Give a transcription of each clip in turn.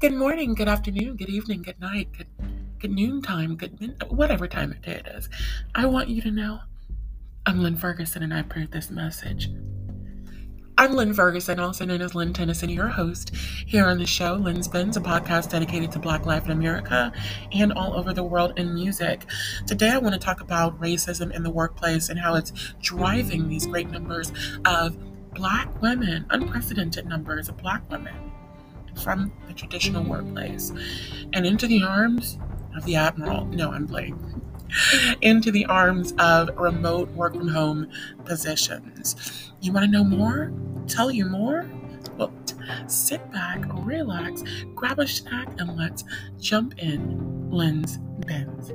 Good morning, good afternoon, good evening, good night, good, good noontime, good min- whatever time of day it is. I want you to know I'm Lynn Ferguson and I approve this message. I'm Lynn Ferguson, also known as Lynn Tennyson, your host here on the show, Lynn's Bins, a podcast dedicated to Black life in America and all over the world in music. Today, I want to talk about racism in the workplace and how it's driving these great numbers of Black women, unprecedented numbers of Black women from the traditional workplace and into the arms of the Admiral. No, I'm playing. Into the arms of remote work from home positions. You want to know more? Tell you more? Well, sit back, relax, grab a snack, and let's jump in Lynn's Bins.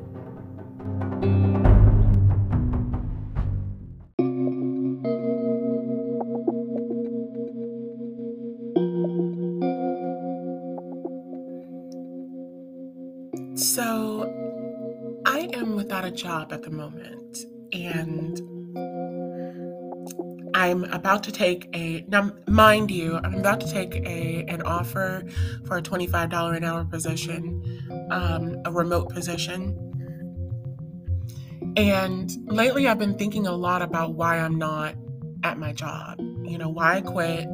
Job at the moment, and I'm about to take a now, mind you, I'm about to take a an offer for a twenty-five dollar an hour position, um, a remote position. And lately, I've been thinking a lot about why I'm not at my job. You know, why I quit,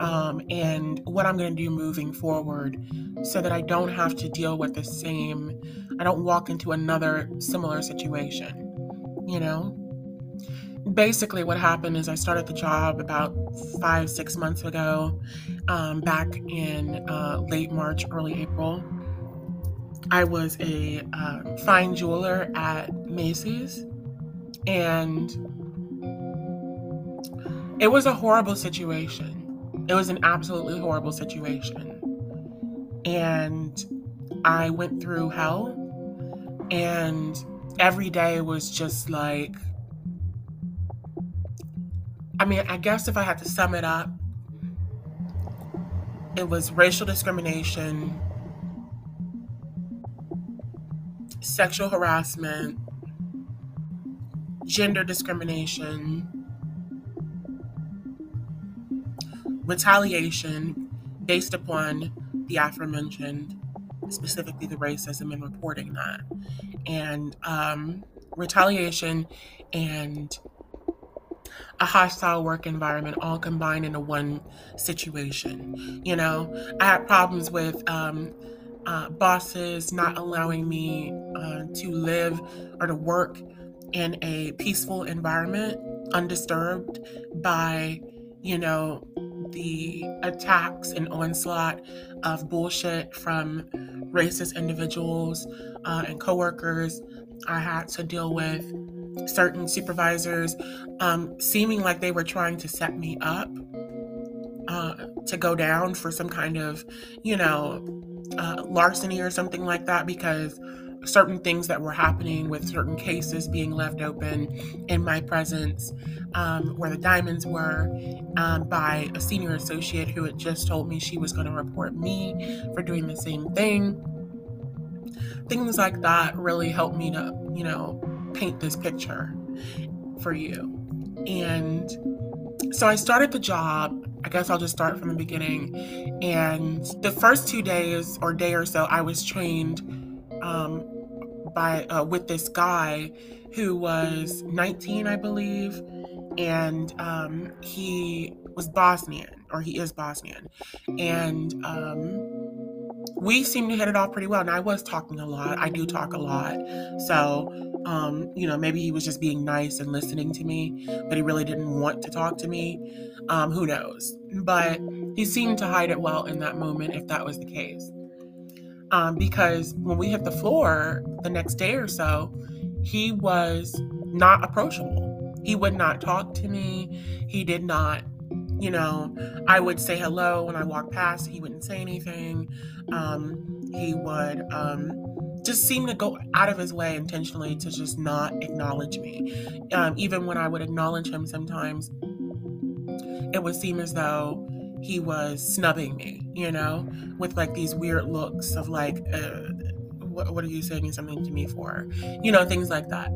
um, and what I'm going to do moving forward so that I don't have to deal with the same, I don't walk into another similar situation, you know? Basically, what happened is I started the job about five, six months ago, um, back in uh, late March, early April. I was a uh, fine jeweler at Macy's, and it was a horrible situation it was an absolutely horrible situation. And I went through hell. And every day was just like, I mean, I guess if I had to sum it up, it was racial discrimination, sexual harassment, gender discrimination, retaliation based upon the aforementioned, specifically the racism and reporting that, and um, retaliation and a hostile work environment all combined into one situation. You know, I had problems with um, uh, bosses not allowing me uh, to live or to work in a peaceful environment, undisturbed by, you know, the attacks and onslaught of bullshit from racist individuals uh, and coworkers. I had to deal with certain supervisors um, seeming like they were trying to set me up uh, to go down for some kind of, you know, uh, larceny or something like that because certain things that were happening with certain cases being left open in my presence, um, where the diamonds were, um, by a senior associate who had just told me she was going to report me for doing the same thing. Things like that really helped me to, you know, paint this picture for you. And so I started the job. I guess I'll just start from the beginning. And the first two days or day or so, I was trained um, by uh, with this guy who was 19, I believe, and um, he was Bosnian, or he is Bosnian, and um, we seemed to hit it off pretty well. And I was talking a lot. I do talk a lot, so um, you know, maybe he was just being nice and listening to me, but he really didn't want to talk to me. Um, who knows? But he seemed to hide it well in that moment, if that was the case um, because when we hit the floor the next day or so, he was not approachable. He would not talk to me. He did not, you know, I would say hello when I walked past. He wouldn't say anything. Um, he would um, just seem to go out of his way intentionally to just not acknowledge me. Um, even when I would acknowledge him sometimes, it would seem as though he was snubbing me, you know, with like these weird looks of like, uh, what, what are you saying something to me for? You know, things like that.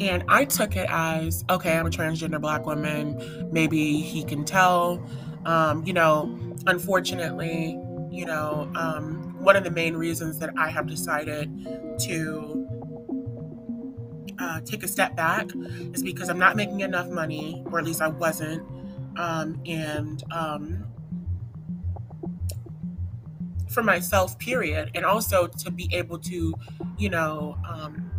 And I took it as, okay, I'm a transgender black woman. Maybe he can tell. Um, you know, unfortunately, you know, um, one of the main reasons that I have decided to uh, take a step back is because I'm not making enough money, or at least I wasn't. Um, and um, for myself, period. And also to be able to, you know, um,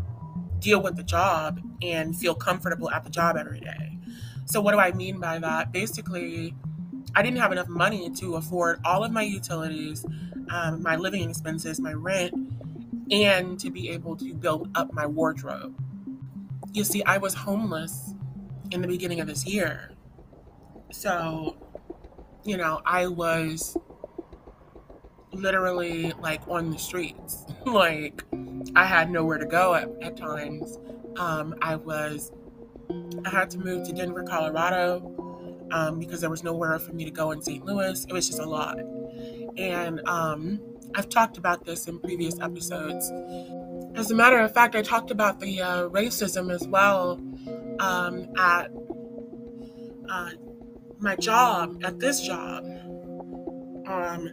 deal with the job and feel comfortable at the job every day. So, what do I mean by that? Basically, I didn't have enough money to afford all of my utilities, um, my living expenses, my rent, and to be able to build up my wardrobe. You see, I was homeless in the beginning of this year. So, you know, I was literally like on the streets. like, I had nowhere to go at, at times. Um, I was, I had to move to Denver, Colorado um, because there was nowhere for me to go in St. Louis. It was just a lot. And um, I've talked about this in previous episodes. As a matter of fact, I talked about the uh, racism as well um, at uh, my job, at this job, um,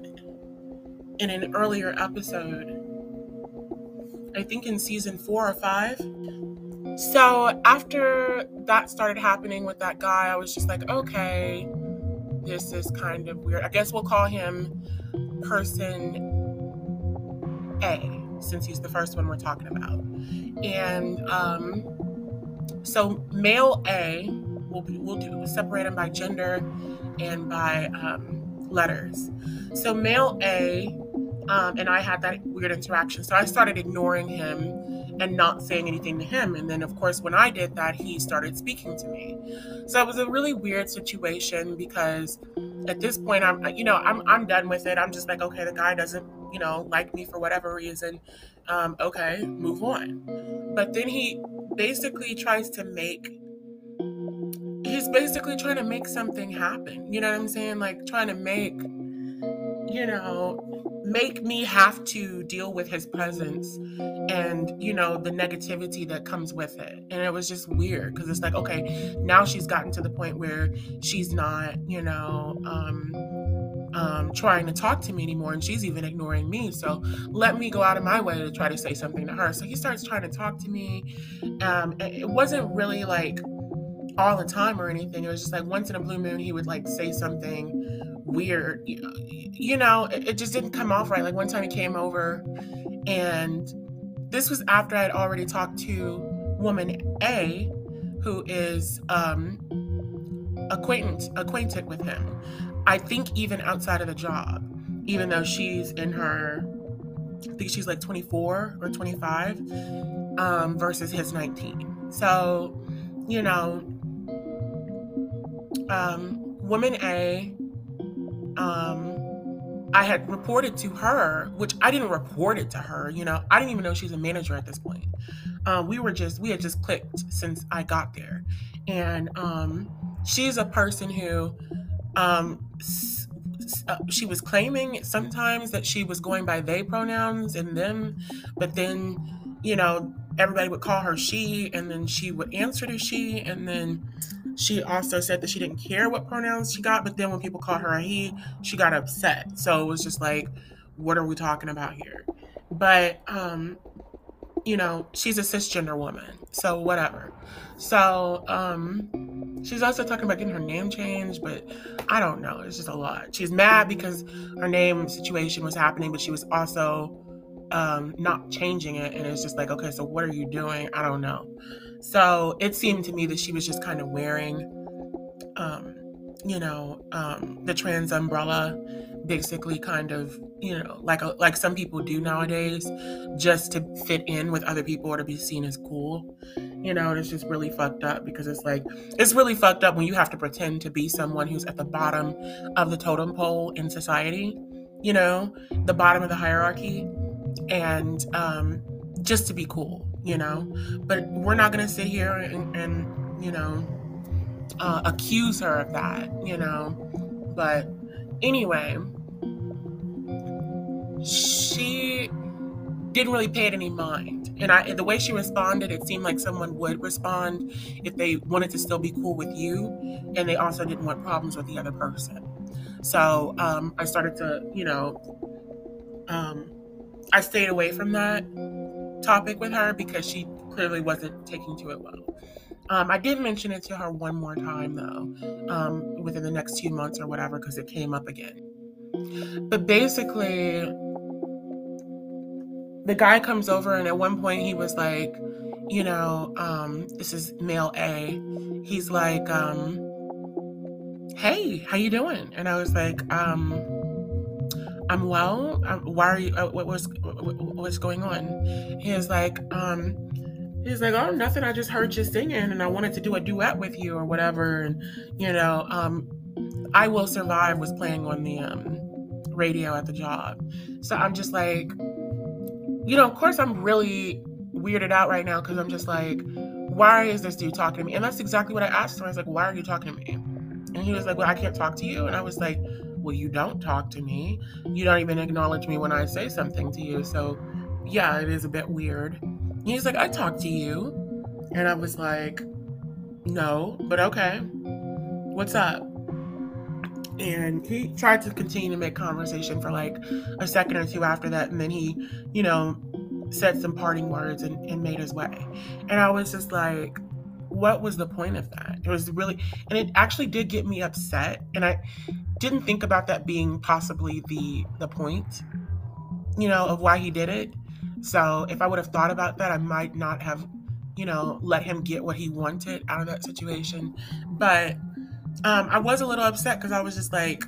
in an earlier episode. I think in season four or five. So after that started happening with that guy, I was just like, okay, this is kind of weird. I guess we'll call him person A, since he's the first one we're talking about. And um, so male A, we'll, we'll do separate him by gender and by um, letters. So male A um, and I had that weird interaction. So I started ignoring him and not saying anything to him. And then, of course, when I did that, he started speaking to me. So it was a really weird situation because at this point, I'm, you know, I'm, I'm done with it. I'm just like, okay, the guy doesn't, you know, like me for whatever reason. Um, okay, move on. But then he basically tries to make he's basically trying to make something happen. You know what I'm saying? Like trying to make, you know, make me have to deal with his presence and you know the negativity that comes with it and it was just weird because it's like okay now she's gotten to the point where she's not you know um um, trying to talk to me anymore, and she's even ignoring me. So let me go out of my way to try to say something to her. So he starts trying to talk to me. Um, it wasn't really like all the time or anything. It was just like once in a blue moon, he would like say something weird. You know, it, just didn't come off right. Like one time he came over, and this was after I had already talked to woman A, who is um, acquainted acquainted with him. I think even outside of the job, even though she's in her, I think she's like 24 or 25, um, versus his 19. So, you know, um, woman A um, I had reported to her, which I didn't report it to her. You know, I didn't even know she's a manager at this point. Um, we were just, we had just clicked since I got there. And um, she's a person who um, s- uh, she was claiming sometimes that she was going by they pronouns and them, but then, you know, everybody would call her she, and then she would answer to she, and then she also said that she didn't care what pronouns she got, but then when people called her a he, she got upset. So it was just like, what are we talking about here? But um, you know, she's a cisgender woman, so whatever. So um, she's also talking about getting her name changed, but I don't know. It's just a lot. She's mad because her name situation was happening, but she was also um, not changing it, and it's just like, okay, so what are you doing? I don't know. So it seemed to me that she was just kind of wearing, um, you know, um, the trans umbrella, basically kind of, you know, like a, like some people do nowadays, just to fit in with other people or to be seen as cool. You know, it's just really fucked up because it's like it's really fucked up when you have to pretend to be someone who's at the bottom of the totem pole in society. You know, the bottom of the hierarchy, and um, just to be cool you know. But we're not going to sit here and, and you know, uh, accuse her of that, you know. But anyway, she didn't really pay it any mind. And I, the way she responded, it seemed like someone would respond if they wanted to still be cool with you, and they also didn't want problems with the other person. So um, I started to, you know, um, I stayed away from that topic with her because she clearly wasn't taking to it well. Um, I did mention it to her one more time though, um, within the next few months or whatever, because it came up again. But basically, the guy comes over, and at one point he was like, you know, um, this is male A. He's like, um, hey, how you doing? And I was like, um, I'm well. Um, why are you? Uh, what was what, what's going on? He was like, um, he's like, oh, nothing. I just heard you singing, and I wanted to do a duet with you or whatever. And you know, um, I will survive was playing on the um radio at the job. So I'm just like, you know, of course, I'm really weirded out right now because I'm just like, why is this dude talking to me? And that's exactly what I asked him. I was like, why are you talking to me? And he was like, well, I can't talk to you. And I was like, well, you don't talk to me. You don't even acknowledge me when I say something to you. So, yeah, it is a bit weird. He's like, I talk to you. And I was like, no, but okay. What's up? And he tried to continue to make conversation for like a second or two after that. And then he, you know, said some parting words and, and made his way. And I was just like, what was the point of that? It was really, and it actually did get me upset. And I didn't think about that being possibly the the point, you know, of why he did it. So if I would have thought about that, I might not have, you know, let him get what he wanted out of that situation. But um, I was a little upset because I was just like,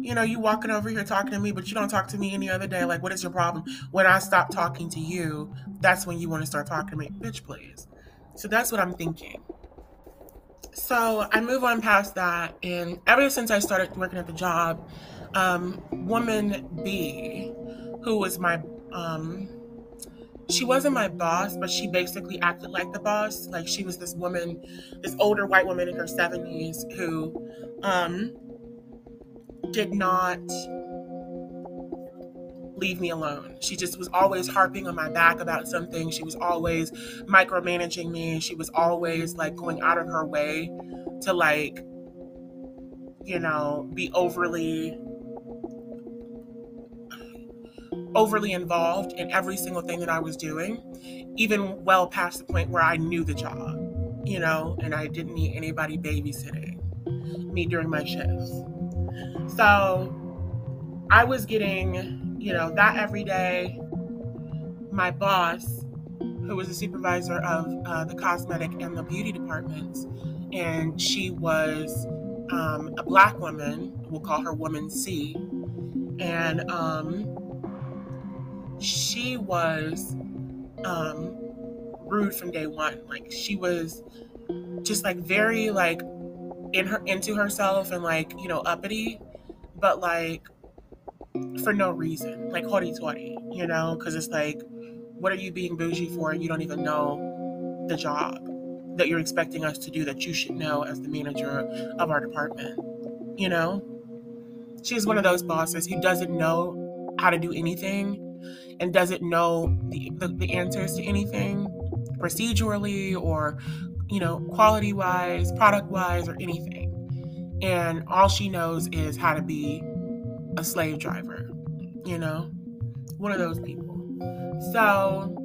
you know, you walking over here talking to me, but you don't talk to me any other day. Like, what is your problem? When I stop talking to you, that's when you want to start talking to me. Bitch, please. So that's what I'm thinking. So I move on past that, and ever since I started working at the job, um, woman B, who was my, um, she wasn't my boss, but she basically acted like the boss. Like she was this woman, this older white woman in her 70s who um, did not leave me alone. She just was always harping on my back about something. She was always micromanaging me. She was always like going out of her way to like, you know, be overly overly involved in every single thing that I was doing, even well past the point where I knew the job, you know, and I didn't need anybody babysitting me during my shifts. So I was getting, you know, that every day. My boss, who was a supervisor of uh, the cosmetic and the beauty departments, and she was um, a black woman. We'll call her Woman C, and um, she was um, rude from day one. Like she was just like very like in her into herself and like you know uppity, but like for no reason, like hoity toity, you know, because it's like, what are you being bougie for? And you don't even know the job that you're expecting us to do that you should know as the manager of our department, you know? She's one of those bosses who doesn't know how to do anything and doesn't know the, the, the answers to anything procedurally or, you know, quality wise, product wise, or anything. And all she knows is how to be a slave driver, you know, one of those people. So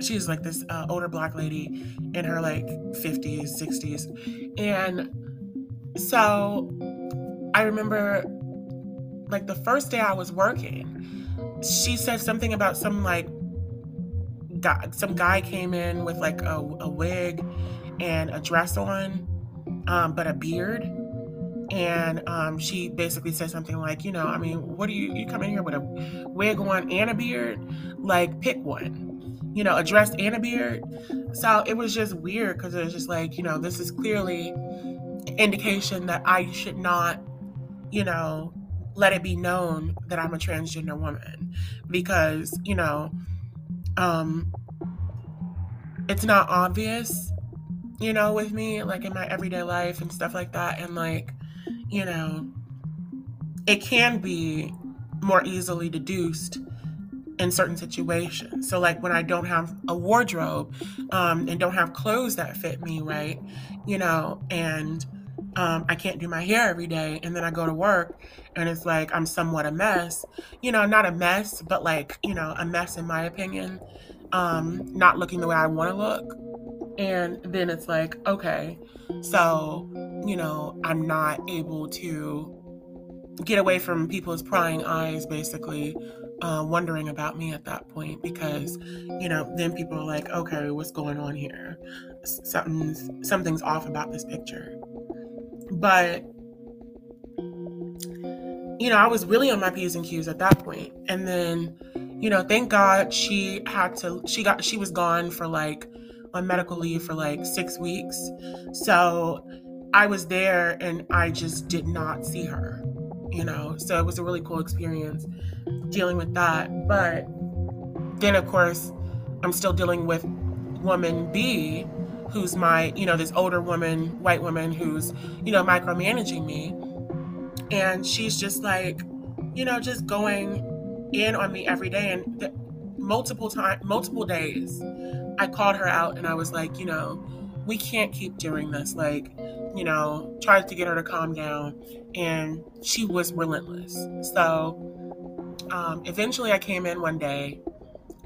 she's like this uh, older black lady in her like 50s, 60s. And so I remember like the first day I was working, she said something about some like guy, some guy came in with like a, a wig and a dress on, um, but a beard and um, she basically said something like, you know, I mean, what do you you come in here with a wig on and a beard? Like, pick one, you know, a dress and a beard. So it was just weird because it was just like, you know, this is clearly indication that I should not, you know, let it be known that I'm a transgender woman because, you know, um, it's not obvious, you know, with me, like in my everyday life and stuff like that. And like, you know, it can be more easily deduced in certain situations. So, like when I don't have a wardrobe um, and don't have clothes that fit me right, you know, and um, I can't do my hair every day. And then I go to work and it's like I'm somewhat a mess. You know, not a mess, but like, you know, a mess in my opinion. Um, not looking the way I want to look. And then it's like, okay, so, you know, I'm not able to get away from people's prying eyes, basically, uh, wondering about me at that point because, you know, then people are like, okay, what's going on here? Something's something's off about this picture. But you know, I was really on my P's and Q's at that point. And then, you know, thank God she had to she got she was gone for like on medical leave for like six weeks. So I was there and I just did not see her, you know. So it was a really cool experience dealing with that. But then, of course, I'm still dealing with woman B, who's my, you know, this older woman, white woman who's, you know, micromanaging me. And she's just like, you know, just going in on me every day. And multiple times, multiple days, I called her out and I was like, you know, we can't keep doing this. Like, you know, tried to get her to calm down. And she was relentless. So, um, eventually I came in one day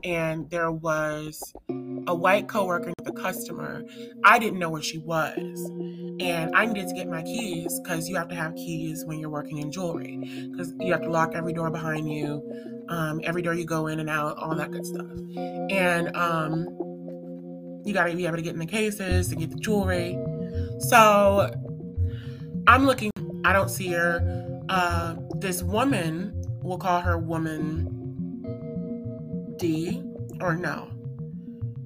and there was a white coworker the customer. I didn't know where she was. And I needed to get my keys because you have to have keys when you're working in jewelry because you have to lock every door behind you, um, every door you go in and out, all that good stuff. And um, you got to be able to get in the cases to get the jewelry. So I'm looking, I don't see her. Uh, this woman we'll call her woman D, or no.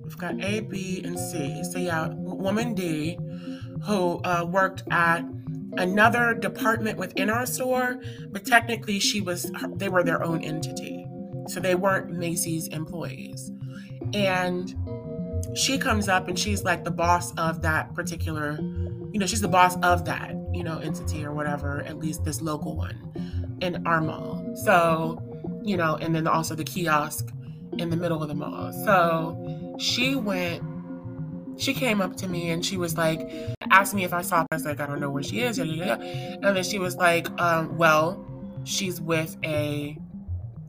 We've got A, B, and C. So yeah, woman D, who uh, worked at another department within our store, but technically she was they were their own entity. So they weren't Macy's employees. And she comes up and she's like the boss of that particular, you know, she's the boss of that, you know, entity or whatever, at least this local one in our mall. So, you know, and then also the kiosk in the middle of the mall. So she went, she came up to me and she was like, asked me if I saw her. I was like, I don't know where she is. And then she was like, um, well, she's with a,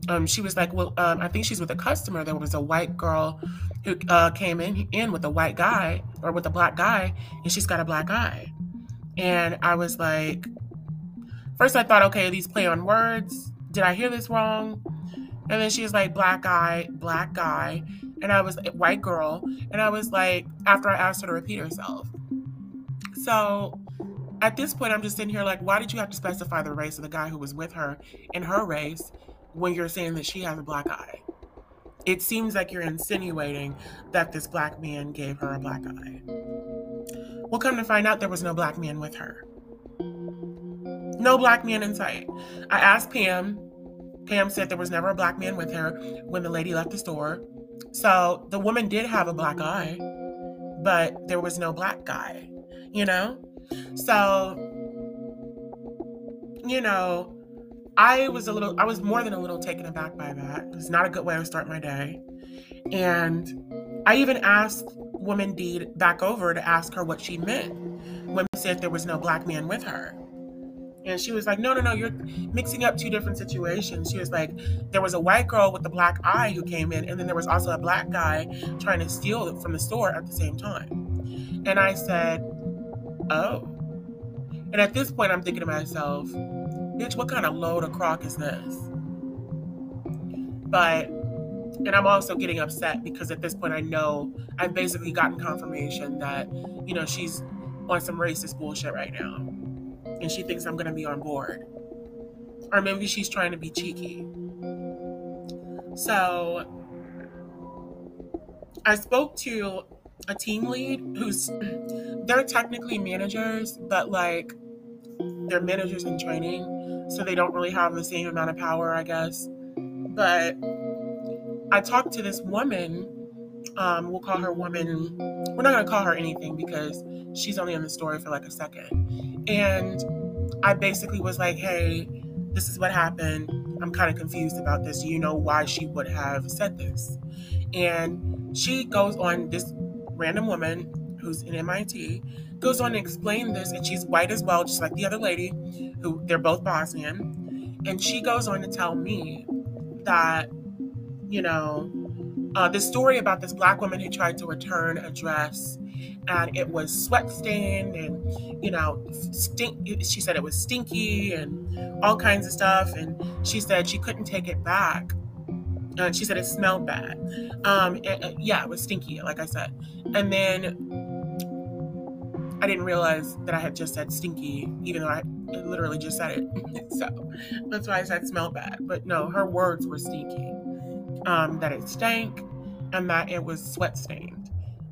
um, she was like, well, um, I think she's with a customer. There was a white girl who uh, came in in with a white guy or with a black guy, and she's got a black eye. And I was like, First, I thought, okay, these play on words. Did I hear this wrong? And then she was like, black guy, black guy. And I was eh, white girl. And I was like, after I asked her to repeat herself. So at this point, I'm just sitting here like, why did you have to specify the race of the guy who was with her in her race when you're saying that she has a black eye? It seems like you're insinuating that this black man gave her a black eye. Well, come to find out, there was no black man with her. No black man in sight. I asked Pam. Pam said there was never a black man with her when the lady left the store. So the woman did have a black eye, but there was no black guy, you know? So, you know, I was a little, I was more than a little taken aback by that. It was not a good way to start my day. And I even asked Woman Deed back over to ask her what she meant when said there was no black man with her. And she was like, No, no, no, you're mixing up two different situations. She was like, There was a white girl with a black eye who came in, and then there was also a black guy trying to steal it from the store at the same time. And I said, Oh. And at this point, I'm thinking to myself, Bitch, what kind of load of crock is this? But, and I'm also getting upset because at this point, I know I've basically gotten confirmation that, you know, she's on some racist bullshit right now and she thinks I'm going to be on board. Or maybe she's trying to be cheeky. So I spoke to a team lead who's they're technically managers, but like they're managers in training, so they don't really have the same amount of power, I guess. But I talked to this woman. Um, we'll call her woman. We're not gonna call her anything because she's only in the story for like a second. And I basically was like, hey, this is what happened. I'm kind of confused about this. You know why she would have said this? And she goes on this random woman who's in MIT, goes on to explain this, and she's white as well, just like the other lady, who they're both Bosnian. And she goes on to tell me that, you know, uh, the story about this black woman who tried to return a dress and it was sweat stained and you know stink she said it was stinky and all kinds of stuff and she said she couldn't take it back. And she said it smelled bad. Um it, yeah it was stinky like i said. And then i didn't realize that i had just said stinky even though i literally just said it. So that's why i said smelled bad. But no her words were stinky um that it stank and that it was sweat stained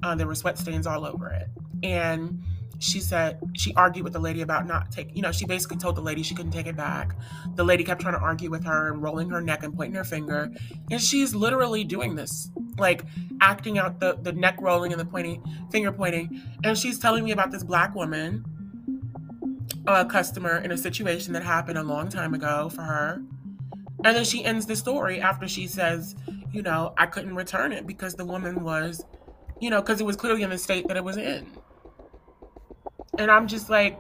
uh, there were sweat stains all over it. And she said she argued with the lady about not taking, you know, she basically told the lady she couldn't take it back. The lady kept trying to argue with her and rolling her neck and pointing her finger. And she's literally doing this, like acting out the, the neck rolling and the pointing, finger pointing. And she's telling me about this black woman, a customer in a situation that happened a long time ago for her. And then she ends the story after she says, you know, I couldn't return it because the woman was you know, because it was clearly in the state that it was in. And I'm just like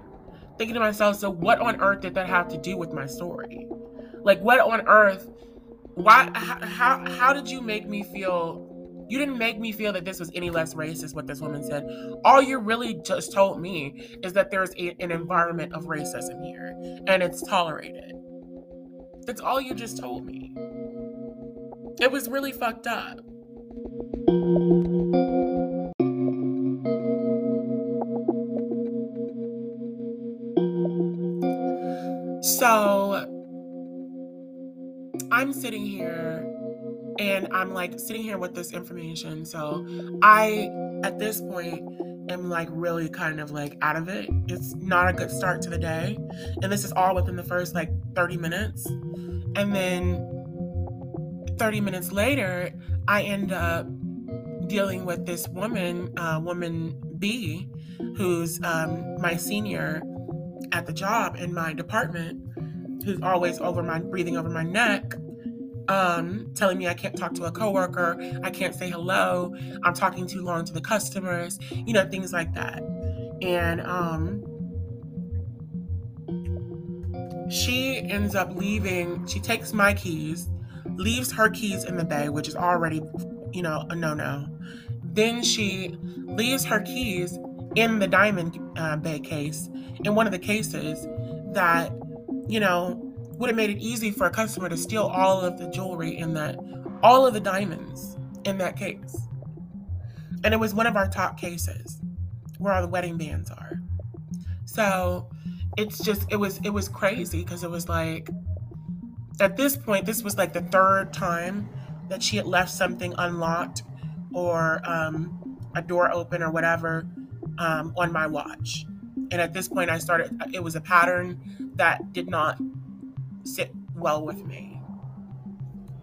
thinking to myself, so what on earth did that have to do with my story? Like, what on earth? Why? How? How did you make me feel? You didn't make me feel that this was any less racist. What this woman said. All you really just told me is that there's a, an environment of racism here, and it's tolerated. That's all you just told me. It was really fucked up. So I'm sitting here and I'm like sitting here with this information. So I, at this point, am like really kind of like out of it. It's not a good start to the day. And this is all within the first like 30 minutes. And then 30 minutes later, I end up dealing with this woman, uh, woman B, who's um, my senior at the job in my department who's always over my breathing over my neck um, telling me I can't talk to a coworker, I can't say hello, I'm talking too long to the customers, you know, things like that. And um, she ends up leaving, she takes my keys, leaves her keys in the bay, which is already, you know, a no no. Then she leaves her keys in the diamond uh, bay case, in one of the cases that you know, would have made it easy for a customer to steal all of the jewelry in that, all of the diamonds in that case. And it was one of our top cases where all the wedding bands are. So it's just, it was, it was crazy because it was like, at this point, this was like the third time that she had left something unlocked or um, a door open or whatever um, on my watch. And at this point, I started, it was a pattern that did not sit well with me.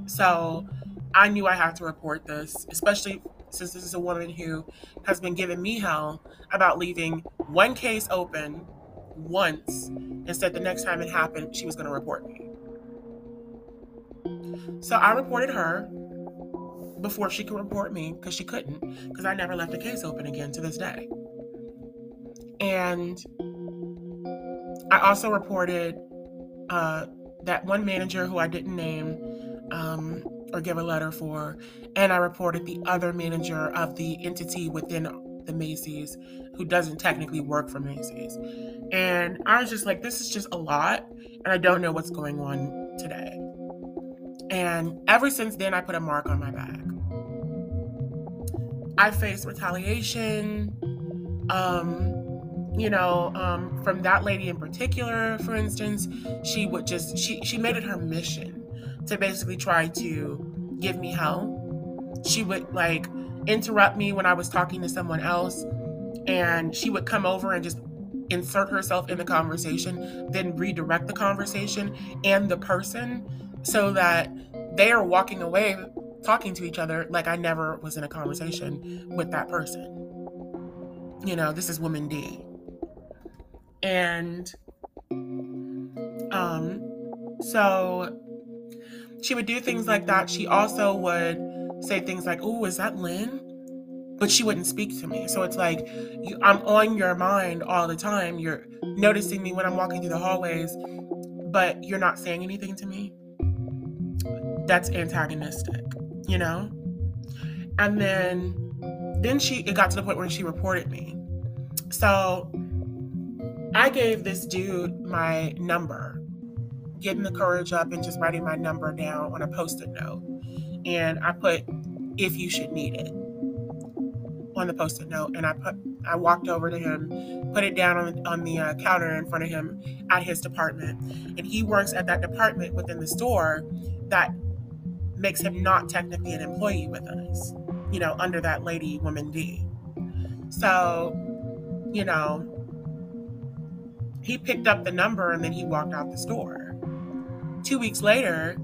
So I knew I had to report this, especially since this is a woman who has been giving me hell about leaving one case open once and said the next time it happened, she was going to report me. So I reported her before she could report me because she couldn't, because I never left a case open again to this day. And I also reported uh, that one manager who I didn't name um, or give a letter for, and I reported the other manager of the entity within the Macy's who doesn't technically work for Macy's. And I was just like, this is just a lot, and I don't know what's going on today. And ever since then, I put a mark on my back. I faced retaliation. Um, you know, um, from that lady in particular, for instance, she would just she she made it her mission to basically try to give me hell. She would like interrupt me when I was talking to someone else, and she would come over and just insert herself in the conversation, then redirect the conversation and the person so that they are walking away talking to each other like I never was in a conversation with that person. You know, this is woman D. And um, so she would do things like that. She also would say things like, Oh, is that Lynn? but she wouldn't speak to me. So it's like you, I'm on your mind all the time. You're noticing me when I'm walking through the hallways, but you're not saying anything to me. That's antagonistic, you know? And then then she it got to the point where she reported me. So I gave this dude my number, getting the courage up and just writing my number down on a post-it note. And I put if you should need it on the post-it note and I put I walked over to him, put it down on, on the uh, counter in front of him at his department. And he works at that department within the store that makes him not technically an employee with us, you know, under that lady, woman D. So, you know, he picked up the number and then he walked out the store. Two weeks later,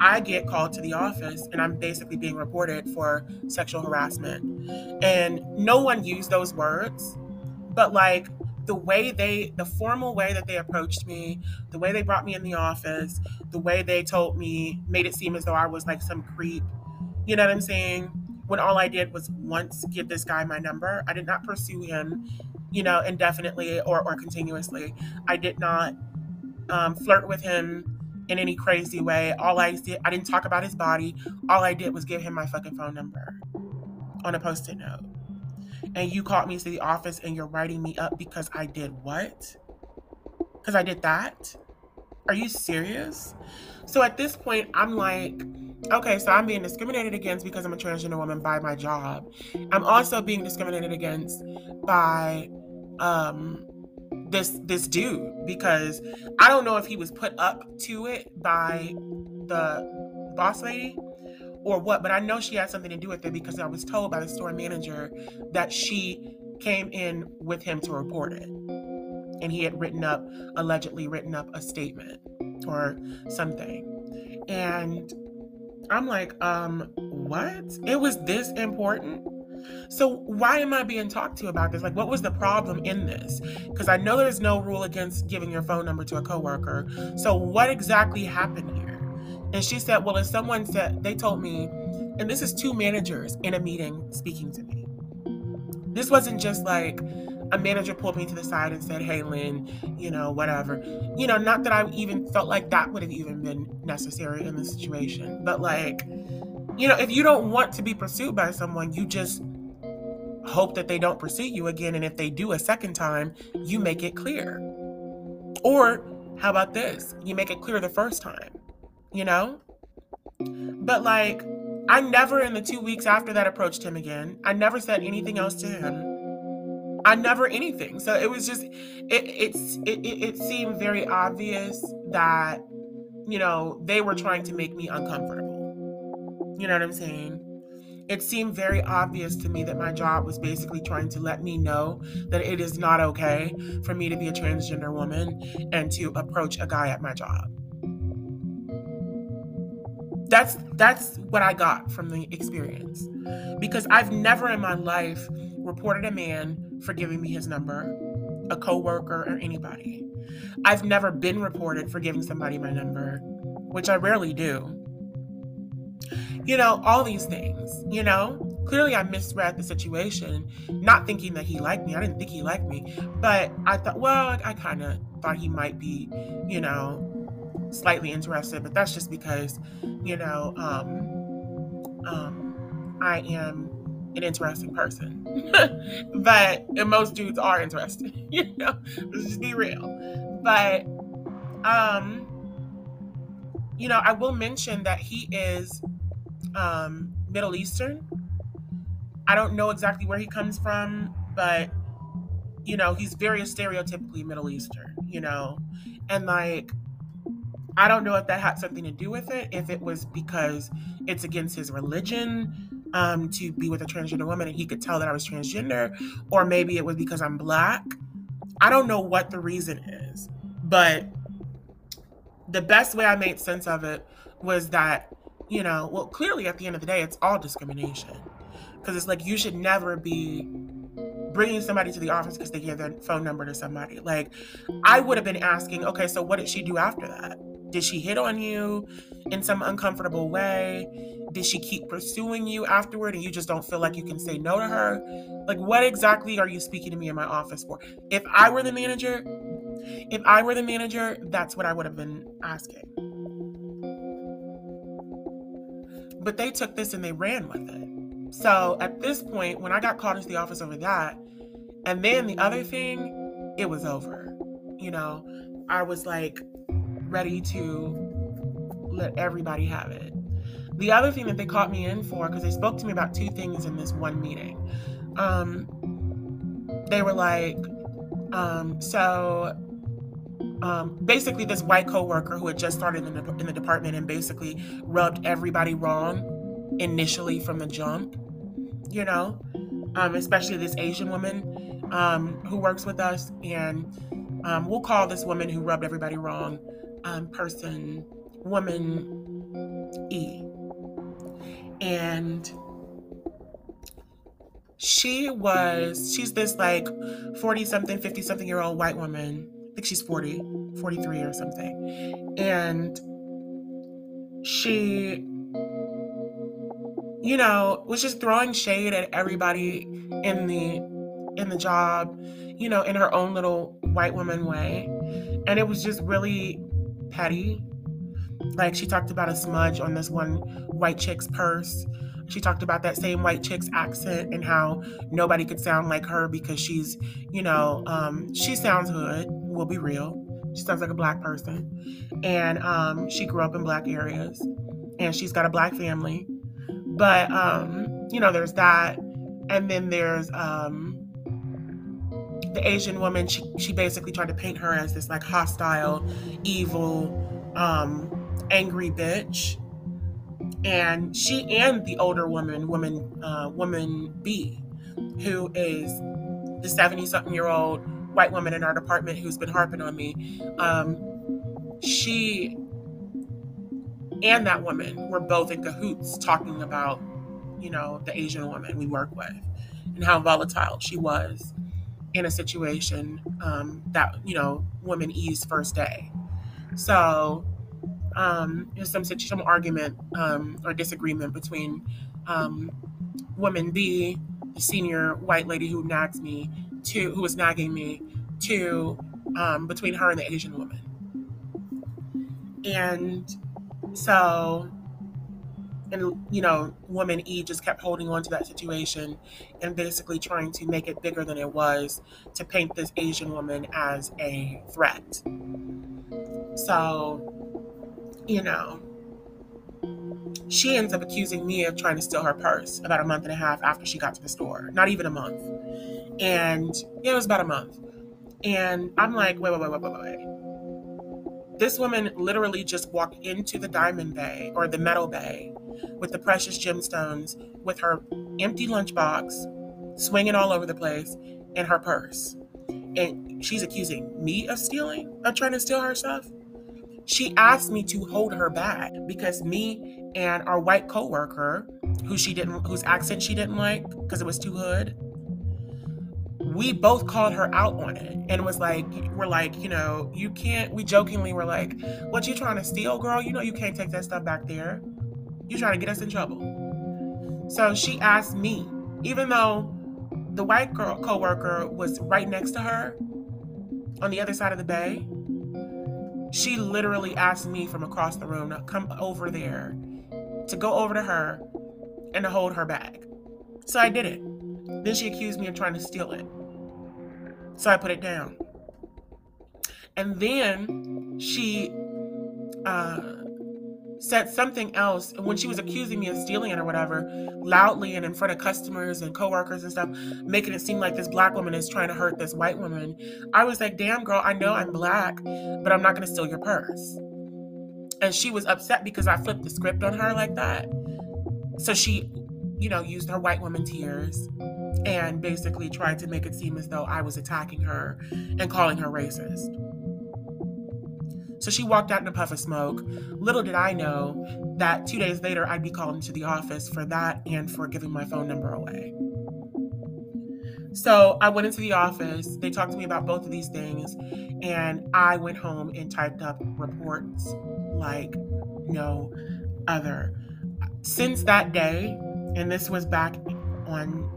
I get called to the office and I'm basically being reported for sexual harassment. And no one used those words, but like the way they, the formal way that they approached me, the way they brought me in the office, the way they told me, made it seem as though I was like some creep. You know what I'm saying? When all I did was once give this guy my number, I did not pursue him, you know, indefinitely or, or continuously. I did not um, flirt with him in any crazy way. All I did, I didn't talk about his body. All I did was give him my fucking phone number on a post-it note. And you called me to the office and you're writing me up because I did what? Because I did that? Are you serious? So at this point, I'm like, okay, so I'm being discriminated against because I'm a transgender woman by my job. I'm also being discriminated against by um this this dude because I don't know if he was put up to it by the boss lady or what, but I know she had something to do with it because I was told by the store manager that she came in with him to report it. And he had written up, allegedly written up a statement or something. And I'm like, um, what? It was this important? So why am I being talked to about this? Like, what was the problem in this? Because I know there's no rule against giving your phone number to a coworker. So what exactly happened here? And she said, well, if someone said, they told me, and this is two managers in a meeting speaking to me. This wasn't just like a manager pulled me to the side and said, hey, Lynn, you know, whatever. You know, not that I even felt like that would have even been necessary in the situation, but like, you know, if you don't want to be pursued by someone, you just hope that they don't pursue you again. And if they do a second time, you make it clear. Or how about this? You make it clear the first time, you know? But like, I never in the two weeks after that approached him again. I never said anything else to him. I never anything. So it was just, it, it's, it, it, seemed very obvious that, you know, they were trying to make me uncomfortable. You know what I'm saying? It seemed very obvious to me that my job was basically trying to let me know that it is not okay for me to be a transgender woman and to approach a guy at my job. That's that's what I got from the experience. Because I've never in my life reported a man for giving me his number, a coworker or anybody. I've never been reported for giving somebody my number, which I rarely do you know, all these things, you know. Clearly, I misread the situation, not thinking that he liked me. I didn't think he liked me, but I thought, well, I kind of thought he might be, you know, slightly interested, but that's just because, you know, um, um, I am an interesting person. but and most dudes are interested, you know, let's just be real. But, um, you know, I will mention that he is um, Middle Eastern. I don't know exactly where he comes from, but you know, he's very stereotypically Middle Eastern, you know, and like, I don't know if that had something to do with it, if it was because it's against his religion um, to be with a transgender woman and he could tell that I was transgender, or maybe it was because I'm black. I don't know what the reason is, but the best way I made sense of it was that you know, well, clearly at the end of the day, it's all discrimination. Because it's like you should never be bringing somebody to the office because they gave their phone number to somebody. Like, I would have been asking, okay, so what did she do after that? Did she hit on you in some uncomfortable way? Did she keep pursuing you afterward and you just don't feel like you can say no to her? Like, what exactly are you speaking to me in my office for? If I were the manager, if I were the manager, that's what I would have been asking. But they took this and they ran with it. So at this point, when I got called into the office over that, and then the other thing, it was over. You know, I was like ready to let everybody have it. The other thing that they caught me in for, because they spoke to me about two things in this one meeting. Um, they were like, um, so um, basically this white coworker who had just started in the, in the department and basically rubbed everybody wrong initially from the jump, you know, um, especially this Asian woman um, who works with us. And um, we'll call this woman who rubbed everybody wrong um, person, woman E. And she was, she's this like 40 something, 50 something year old white woman think she's 40, 43 or something. And she, you know, was just throwing shade at everybody in the in the job, you know, in her own little white woman way. And it was just really petty. Like she talked about a smudge on this one white chick's purse. She talked about that same white chick's accent and how nobody could sound like her because she's, you know, um, she sounds hood will be real. She sounds like a black person. And um, she grew up in black areas. And she's got a black family. But, um, you know, there's that. And then there's um, the Asian woman. She, she basically tried to paint her as this like hostile, evil, um, angry bitch. And she and the older woman, woman, uh, woman B, who is the 70 something year old white woman in our department who's been harping on me. Um, she and that woman were both in cahoots talking about, you know, the Asian woman we work with and how volatile she was in a situation um, that, you know, woman E's first day. So um, there's some some argument um, or disagreement between um, woman B, the senior white lady who nags me, to who was nagging me to um, between her and the Asian woman. And so, and you know, woman E just kept holding on to that situation and basically trying to make it bigger than it was to paint this Asian woman as a threat. So, you know, she ends up accusing me of trying to steal her purse about a month and a half after she got to the store. Not even a month. And it was about a month. And I'm like, wait, wait, wait, wait, wait, wait. This woman literally just walked into the diamond bay or the metal bay with the precious gemstones with her empty lunchbox, swinging all over the place, in her purse. And she's accusing me of stealing, of trying to steal her stuff. She asked me to hold her bag because me and our white coworker, who she didn't, whose accent she didn't like because it was too hood, we both called her out on it and was like, we're like, you know, you can't, we jokingly were like, what you trying to steal, girl? You know, you can't take that stuff back there. You trying to get us in trouble. So she asked me, even though the white girl coworker was right next to her on the other side of the bay, she literally asked me from across the room to come over there, to go over to her and to hold her bag. So I did it. Then she accused me of trying to steal it. So I put it down. And then she uh, said something else when she was accusing me of stealing it or whatever, loudly and in front of customers and coworkers and stuff, making it seem like this black woman is trying to hurt this white woman. I was like, damn, girl, I know I'm black, but I'm not going to steal your purse. And she was upset because I flipped the script on her like that. So she, you know, used her white woman tears and basically tried to make it seem as though I was attacking her and calling her racist. So she walked out in a puff of smoke. Little did I know that two days later I'd be called into the office for that and for giving my phone number away. So I went into the office. They talked to me about both of these things. And I went home and typed up reports like no other. Since that day, and this was back on,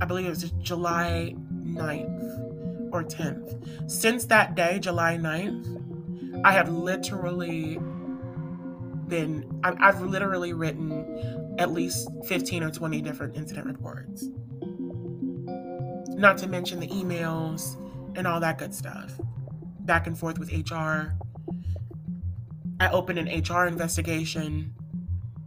I believe it was July 9th or 10th. Since that day, July 9th, I have literally been, I've literally written at least 15 or 20 different incident reports. Not to mention the emails and all that good stuff. Back and forth with HR. I opened an HR investigation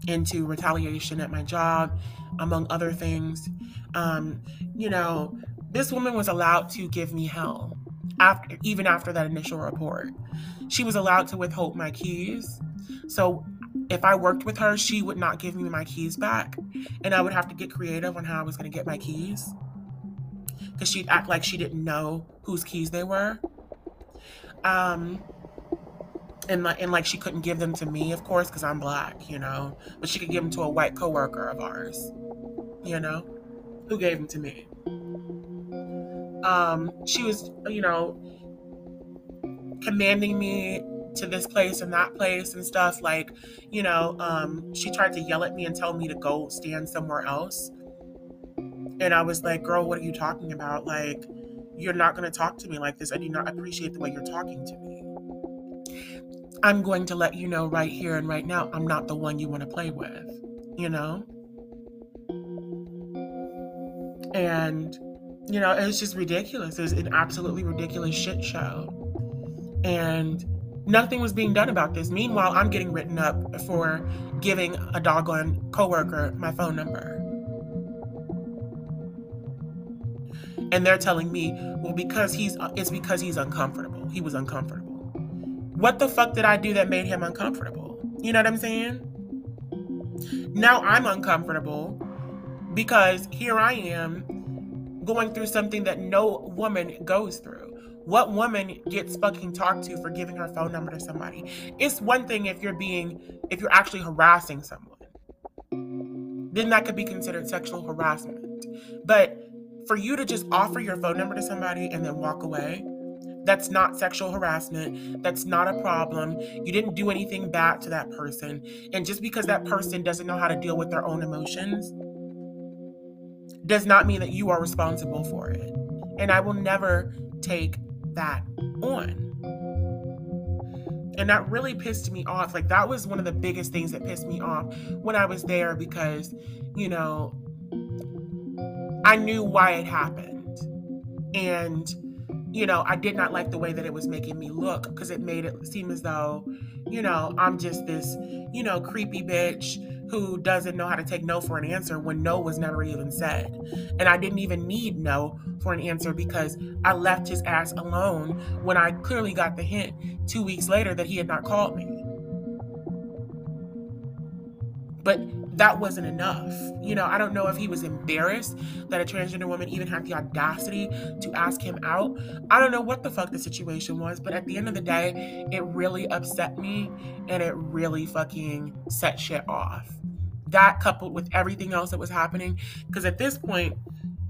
into retaliation at my job, among other things. Um, you know, this woman was allowed to give me hell after even after that initial report. She was allowed to withhold my keys. So if I worked with her, she would not give me my keys back, and I would have to get creative on how I was going to get my keys. Because she'd act like she didn't know whose keys they were. Um, and like, and like she couldn't give them to me, of course, because I'm black, you know. But she could give them to a white coworker of ours, you know, who gave them to me. Um, she was, you know, commanding me to this place and that place and stuff. Like, you know, um, she tried to yell at me and tell me to go stand somewhere else. And I was like, girl, what are you talking about? Like, you're not going to talk to me like this. I do not appreciate the way you're talking to me. I'm going to let you know right here and right now, I'm not the one you want to play with, you know? And, you know, it's just ridiculous. It's an absolutely ridiculous shit show. And nothing was being done about this. Meanwhile, I'm getting written up for giving a doggone coworker my phone number. And they're telling me, well, because he's, it's because he's uncomfortable. He was uncomfortable. What the fuck did I do that made him uncomfortable? You know what I'm saying? Now I'm uncomfortable because here I am going through something that no woman goes through. What woman gets fucking talked to for giving her phone number to somebody? It's one thing if you're being, if you're actually harassing someone, then that could be considered sexual harassment. But for you to just offer your phone number to somebody and then walk away, that's not sexual harassment. That's not a problem. You didn't do anything bad to that person. And just because that person doesn't know how to deal with their own emotions does not mean that you are responsible for it. And I will never take that on. And that really pissed me off. Like, that was one of the biggest things that pissed me off when I was there because, you know, I knew why it happened. And you know, I did not like the way that it was making me look because it made it seem as though, you know, I'm just this, you know, creepy bitch who doesn't know how to take no for an answer when no was never even said. And I didn't even need no for an answer because I left his ass alone when I clearly got the hint two weeks later that he had not called me. But that wasn't enough. You know, I don't know if he was embarrassed that a transgender woman even had the audacity to ask him out. I don't know what the fuck the situation was, but at the end of the day, it really upset me and it really fucking set shit off. That coupled with everything else that was happening, because at this point,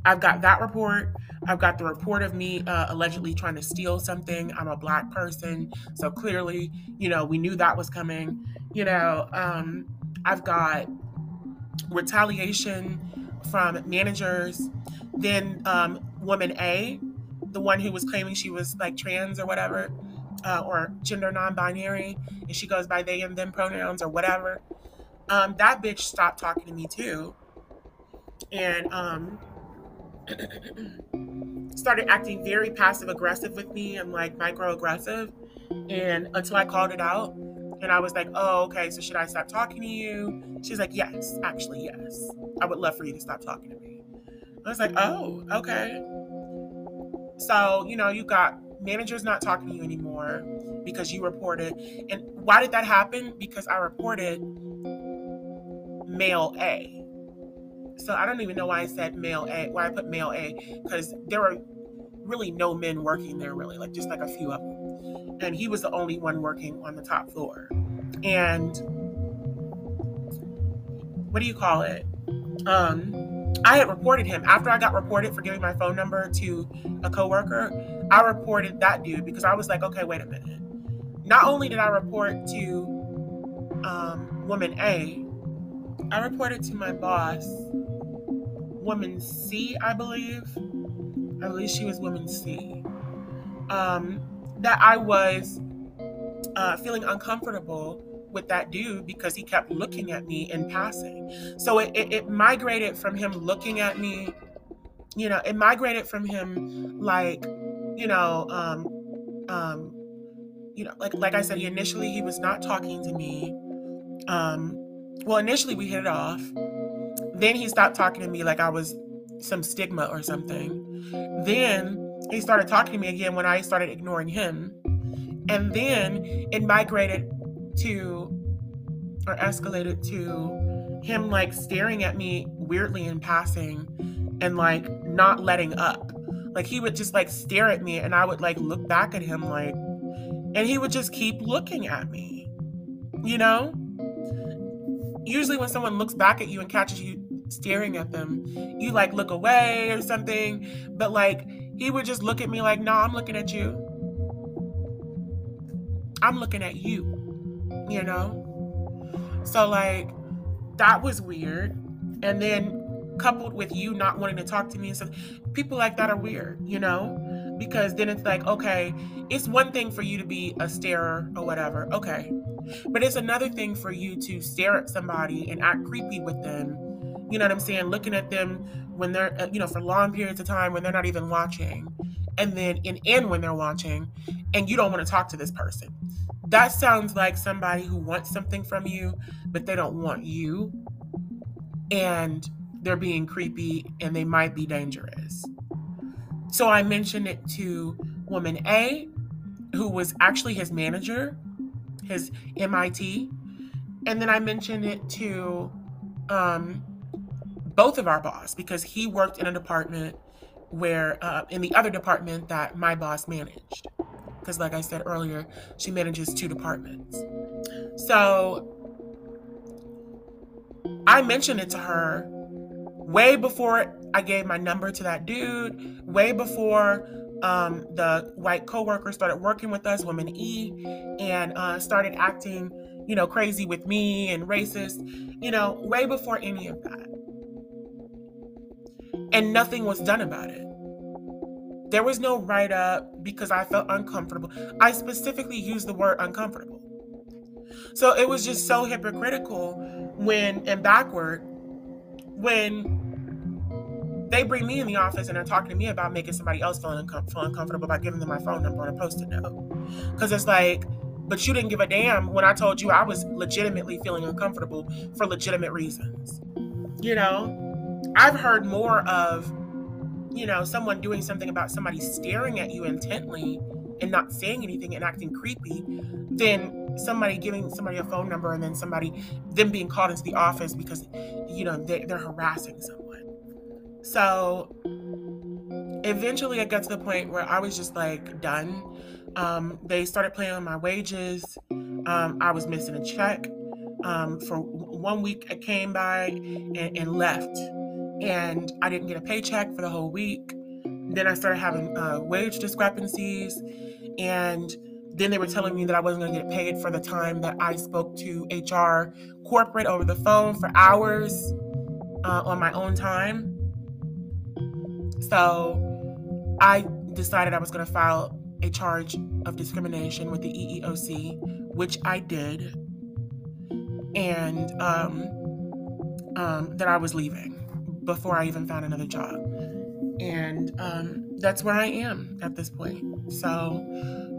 I've got that report. I've got the report of me uh, allegedly trying to steal something. I'm a black person. So clearly, you know, we knew that was coming. You know, um, I've got retaliation from managers. Then um, woman A, the one who was claiming she was like trans or whatever, uh, or gender non-binary, and she goes by they and them pronouns or whatever. Um, that bitch stopped talking to me too, and um, started acting very passive aggressive with me and like micro aggressive, and until I called it out. And I was like, oh, okay, so should I stop talking to you? She's like, yes, actually, yes. I would love for you to stop talking to me. I was like, oh, okay. So, you know, you got managers not talking to you anymore because you reported. And why did that happen? Because I reported male A. So I don't even know why I said male A, why I put male A, because there were really no men working there, really, like just like a few of them and he was the only one working on the top floor. And what do you call it? Um, I had reported him after I got reported for giving my phone number to a coworker. I reported that dude because I was like, okay, wait a minute. Not only did I report to um, woman A, I reported to my boss, woman C, I believe. I believe she was woman C. Um, that I was uh, feeling uncomfortable with that dude because he kept looking at me in passing. So it, it, it migrated from him looking at me, you know, it migrated from him like, you know, um, um, you know, like like I said, he initially he was not talking to me. Um, well, initially we hit it off. Then he stopped talking to me like I was some stigma or something. Then he started talking to me again when I started ignoring him. And then it migrated to or escalated to him like staring at me weirdly in passing and like not letting up. Like he would just like stare at me and I would like look back at him like and he would just keep looking at me. You know? Usually when someone looks back at you and catches you staring at them, you like look away or something, but like he would just look at me like, "No, nah, I'm looking at you." I'm looking at you you know? So, like, that was weird. And then coupled with you not wanting to talk to me and stuff, people like that are weird, you know? Because then it's like, okay, it's one thing for you to be a starer or whatever, okay. But it's another thing for you to stare at somebody and act creepy with them. You know what I'm saying? Looking at them when they're, uh, you know, for long periods of time when they're not even watching. And then in in when they're watching, and you don't want to talk to this person that sounds like somebody who wants something from you, but they don't want you. And they're being creepy and they might be dangerous. So I mentioned it to woman A, who was actually his manager, his MIT. And then I mentioned it to um, both of our boss because he worked in a department where, uh, in the other department that my boss managed because, like I said earlier, she manages two departments. So I mentioned it to her way before I gave my number to that dude, way before um, the white coworker started working with us, woman E, and uh, started acting, you know, crazy with me and racist, you know, way before any of that. And nothing was done about it. There was no write up because I felt uncomfortable. I specifically used the word uncomfortable. So it was just so hypocritical when and backward when they bring me in the office and they're talking to me about making somebody else feel, uncom- feel uncomfortable by giving them my phone number on a post-it note. Because it's like, but you didn't give a damn when I told you I was legitimately feeling uncomfortable for legitimate reasons. You know, I've heard more of you know, someone doing something about somebody staring at you intently and not saying anything and acting creepy than somebody giving somebody a phone number and then somebody them being called into the office because you know they, they're harassing someone so eventually i got to the point where i was just like done um, they started playing on my wages um, i was missing a check um, for one week i came by and, and left and I didn't get a paycheck for the whole week. Then I started having uh, wage discrepancies, and then they were telling me that I wasn't going to get paid for the time that I spoke to HR corporate over the phone for hours uh, on my own time. So I decided I was going to file a charge of discrimination with the EEOC, which I did, and um, um, that I was leaving before I even found another job. And um, that's where I am at this point. So,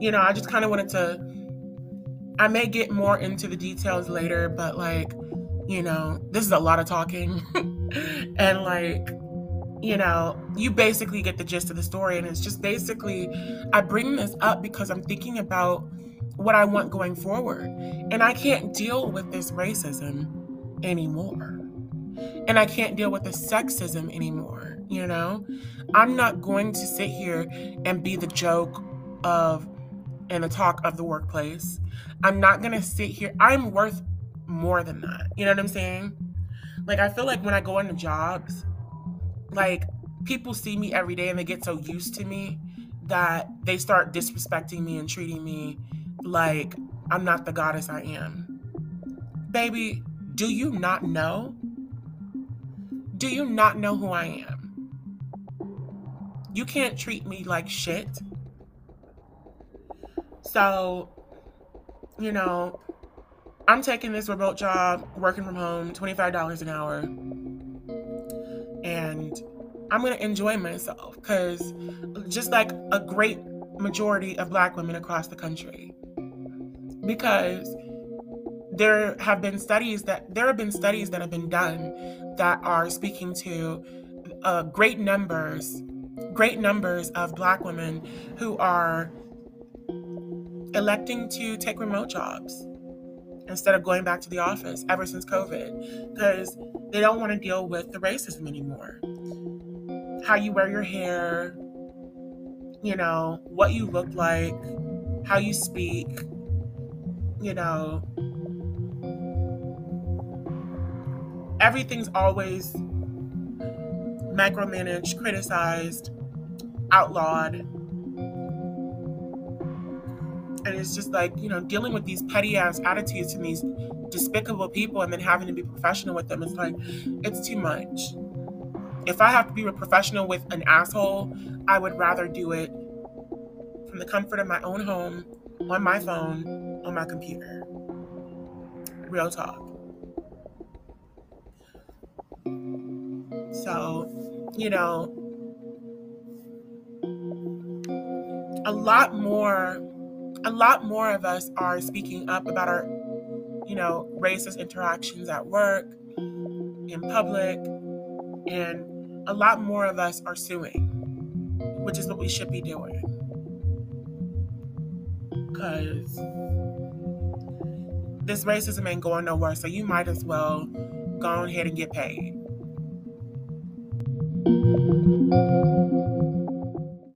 you know, I just kind of wanted to, I may get more into the details later, but like, you know, this is a lot of talking. and like, you know, you basically get the gist of the story. And it's just basically, I bring this up because I'm thinking about what I want going forward. And I can't deal with this racism anymore and I can't deal with the sexism anymore, you know? I'm not going to sit here and be the joke of and the talk of the workplace. I'm not going to sit here. I'm worth more than that. You know what I'm saying? Like I feel like when I go into jobs, like people see me every day and they get so used to me that they start disrespecting me and treating me like I'm not the goddess I am. Baby, do you not know? Do you not know who I am? You can't treat me like shit. So, you know, I'm taking this remote job, working from home, $25 an hour. And I'm going to enjoy myself because just like a great majority of black women across the country. Because there have been studies that there have been studies that have been done that are speaking to uh, great numbers great numbers of black women who are electing to take remote jobs instead of going back to the office ever since covid because they don't want to deal with the racism anymore how you wear your hair you know what you look like how you speak you know everything's always micromanaged, criticized, outlawed. And it's just like, you know, dealing with these petty ass attitudes and these despicable people and then having to be professional with them. It's like, it's too much. If I have to be a professional with an asshole, I would rather do it from the comfort of my own home, on my phone, on my computer. Real talk. So, you know, a lot more a lot more of us are speaking up about our you know racist interactions at work in public and a lot more of us are suing which is what we should be doing because this racism ain't going nowhere so you might as well go ahead and get paid.